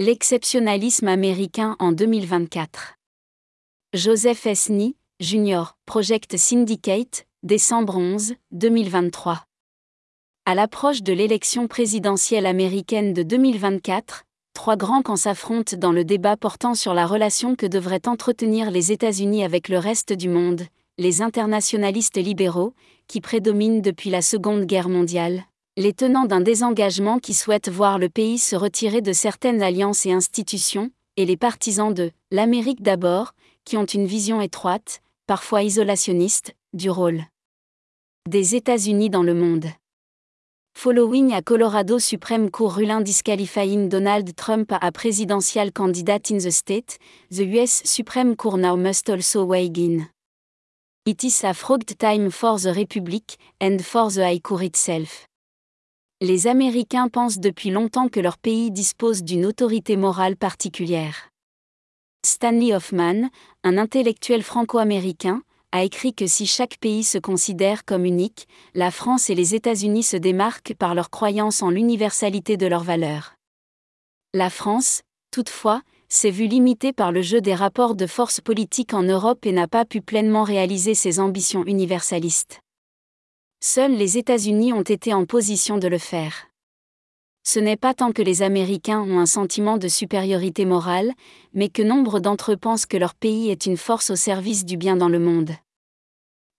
L'exceptionnalisme américain en 2024. Joseph Esney, Jr., Project Syndicate, décembre 11, 2023. À l'approche de l'élection présidentielle américaine de 2024, trois grands camps s'affrontent dans le débat portant sur la relation que devraient entretenir les États-Unis avec le reste du monde, les internationalistes libéraux, qui prédominent depuis la Seconde Guerre mondiale, les tenants d'un désengagement qui souhaitent voir le pays se retirer de certaines alliances et institutions, et les partisans de l'Amérique d'abord, qui ont une vision étroite, parfois isolationniste, du rôle des États-Unis dans le monde. Following à Colorado Supreme Court ruling disqualifying Donald Trump a presidential candidate in the state, the US Supreme Court now must also weigh in. It is a fraught time for the Republic and for the High Court itself les Américains pensent depuis longtemps que leur pays dispose d'une autorité morale particulière. Stanley Hoffman, un intellectuel franco-américain, a écrit que si chaque pays se considère comme unique, la France et les États-Unis se démarquent par leur croyance en l'universalité de leurs valeurs. La France, toutefois, s'est vue limitée par le jeu des rapports de force politique en Europe et n'a pas pu pleinement réaliser ses ambitions universalistes. Seuls les États-Unis ont été en position de le faire. Ce n'est pas tant que les Américains ont un sentiment de supériorité morale, mais que nombre d'entre eux pensent que leur pays est une force au service du bien dans le monde.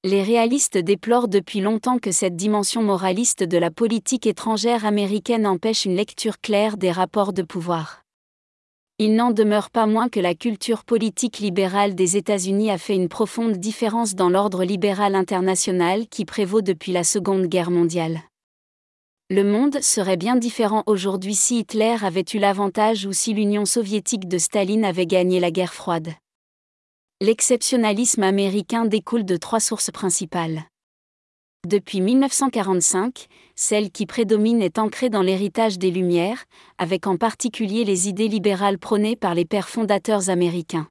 Les réalistes déplorent depuis longtemps que cette dimension moraliste de la politique étrangère américaine empêche une lecture claire des rapports de pouvoir. Il n'en demeure pas moins que la culture politique libérale des États-Unis a fait une profonde différence dans l'ordre libéral international qui prévaut depuis la Seconde Guerre mondiale. Le monde serait bien différent aujourd'hui si Hitler avait eu l'avantage ou si l'Union soviétique de Staline avait gagné la guerre froide. L'exceptionnalisme américain découle de trois sources principales. Depuis 1945, celle qui prédomine est ancrée dans l'héritage des Lumières, avec en particulier les idées libérales prônées par les pères fondateurs américains.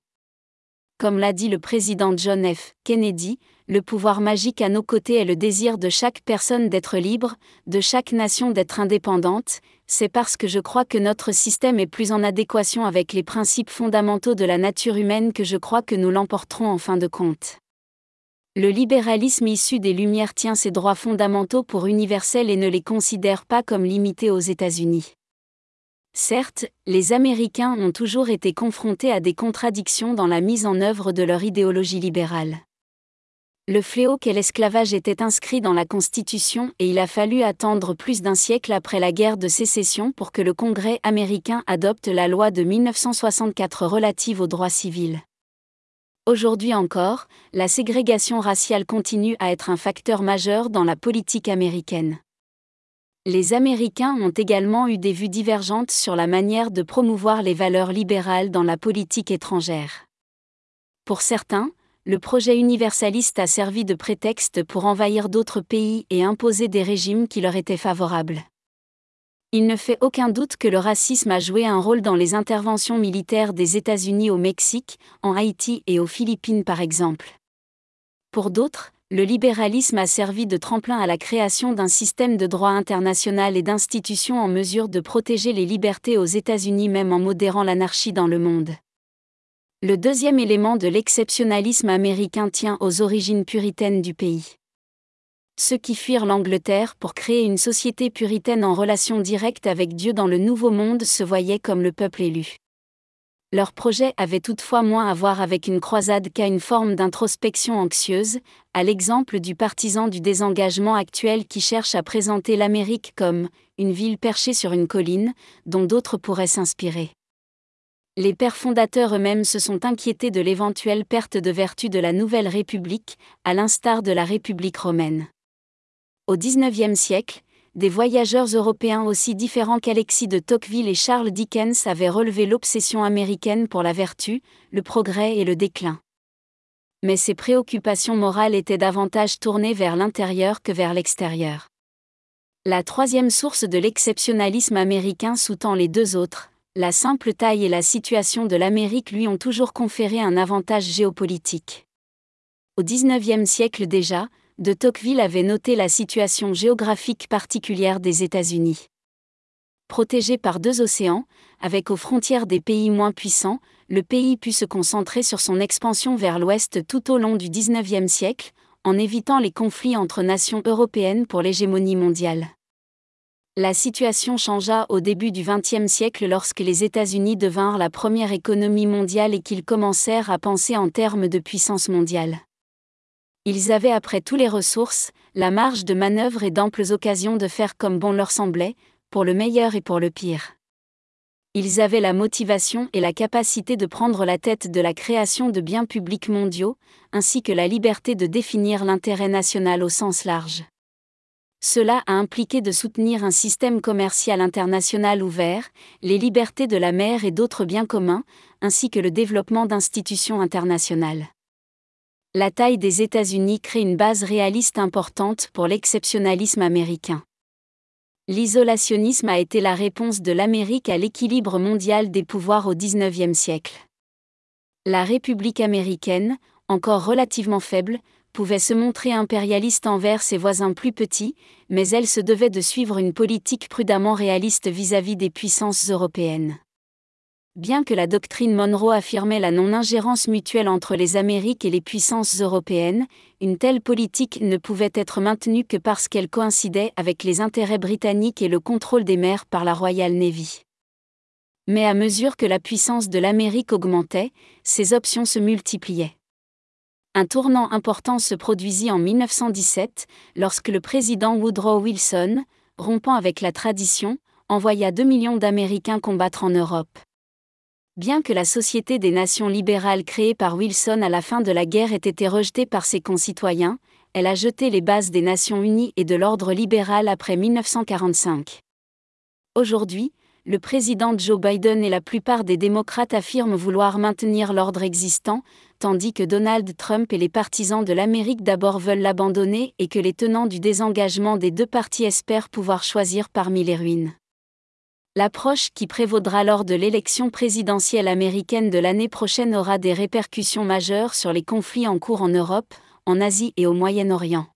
Comme l'a dit le président John F. Kennedy, le pouvoir magique à nos côtés est le désir de chaque personne d'être libre, de chaque nation d'être indépendante, c'est parce que je crois que notre système est plus en adéquation avec les principes fondamentaux de la nature humaine que je crois que nous l'emporterons en fin de compte. Le libéralisme issu des Lumières tient ses droits fondamentaux pour universels et ne les considère pas comme limités aux États-Unis. Certes, les Américains ont toujours été confrontés à des contradictions dans la mise en œuvre de leur idéologie libérale. Le fléau qu'est l'esclavage était inscrit dans la Constitution et il a fallu attendre plus d'un siècle après la guerre de sécession pour que le Congrès américain adopte la loi de 1964 relative aux droits civils. Aujourd'hui encore, la ségrégation raciale continue à être un facteur majeur dans la politique américaine. Les Américains ont également eu des vues divergentes sur la manière de promouvoir les valeurs libérales dans la politique étrangère. Pour certains, le projet universaliste a servi de prétexte pour envahir d'autres pays et imposer des régimes qui leur étaient favorables. Il ne fait aucun doute que le racisme a joué un rôle dans les interventions militaires des États-Unis au Mexique, en Haïti et aux Philippines par exemple. Pour d'autres, le libéralisme a servi de tremplin à la création d'un système de droit international et d'institutions en mesure de protéger les libertés aux États-Unis même en modérant l'anarchie dans le monde. Le deuxième élément de l'exceptionnalisme américain tient aux origines puritaines du pays ceux qui fuirent l'Angleterre pour créer une société puritaine en relation directe avec Dieu dans le Nouveau Monde se voyaient comme le peuple élu. Leur projet avait toutefois moins à voir avec une croisade qu'à une forme d'introspection anxieuse, à l'exemple du partisan du désengagement actuel qui cherche à présenter l'Amérique comme une ville perchée sur une colline, dont d'autres pourraient s'inspirer. Les pères fondateurs eux-mêmes se sont inquiétés de l'éventuelle perte de vertu de la Nouvelle République, à l'instar de la République romaine. Au XIXe siècle, des voyageurs européens aussi différents qu'Alexis de Tocqueville et Charles Dickens avaient relevé l'obsession américaine pour la vertu, le progrès et le déclin. Mais ces préoccupations morales étaient davantage tournées vers l'intérieur que vers l'extérieur. La troisième source de l'exceptionnalisme américain sous-tend les deux autres, la simple taille et la situation de l'Amérique lui ont toujours conféré un avantage géopolitique. Au XIXe siècle déjà, de Tocqueville avait noté la situation géographique particulière des États-Unis. Protégé par deux océans, avec aux frontières des pays moins puissants, le pays put se concentrer sur son expansion vers l'ouest tout au long du XIXe siècle, en évitant les conflits entre nations européennes pour l'hégémonie mondiale. La situation changea au début du XXe siècle lorsque les États-Unis devinrent la première économie mondiale et qu'ils commencèrent à penser en termes de puissance mondiale. Ils avaient après tout les ressources, la marge de manœuvre et d'amples occasions de faire comme bon leur semblait, pour le meilleur et pour le pire. Ils avaient la motivation et la capacité de prendre la tête de la création de biens publics mondiaux, ainsi que la liberté de définir l'intérêt national au sens large. Cela a impliqué de soutenir un système commercial international ouvert, les libertés de la mer et d'autres biens communs, ainsi que le développement d'institutions internationales. La taille des États-Unis crée une base réaliste importante pour l'exceptionnalisme américain. L'isolationnisme a été la réponse de l'Amérique à l'équilibre mondial des pouvoirs au XIXe siècle. La République américaine, encore relativement faible, pouvait se montrer impérialiste envers ses voisins plus petits, mais elle se devait de suivre une politique prudemment réaliste vis-à-vis des puissances européennes. Bien que la doctrine Monroe affirmait la non-ingérence mutuelle entre les Amériques et les puissances européennes, une telle politique ne pouvait être maintenue que parce qu'elle coïncidait avec les intérêts britanniques et le contrôle des mers par la Royal Navy. Mais à mesure que la puissance de l'Amérique augmentait, ces options se multipliaient. Un tournant important se produisit en 1917, lorsque le président Woodrow Wilson, rompant avec la tradition, envoya 2 millions d'Américains combattre en Europe. Bien que la Société des Nations libérales créée par Wilson à la fin de la guerre ait été rejetée par ses concitoyens, elle a jeté les bases des Nations unies et de l'ordre libéral après 1945. Aujourd'hui, le président Joe Biden et la plupart des démocrates affirment vouloir maintenir l'ordre existant, tandis que Donald Trump et les partisans de l'Amérique d'abord veulent l'abandonner et que les tenants du désengagement des deux partis espèrent pouvoir choisir parmi les ruines. L'approche qui prévaudra lors de l'élection présidentielle américaine de l'année prochaine aura des répercussions majeures sur les conflits en cours en Europe, en Asie et au Moyen-Orient.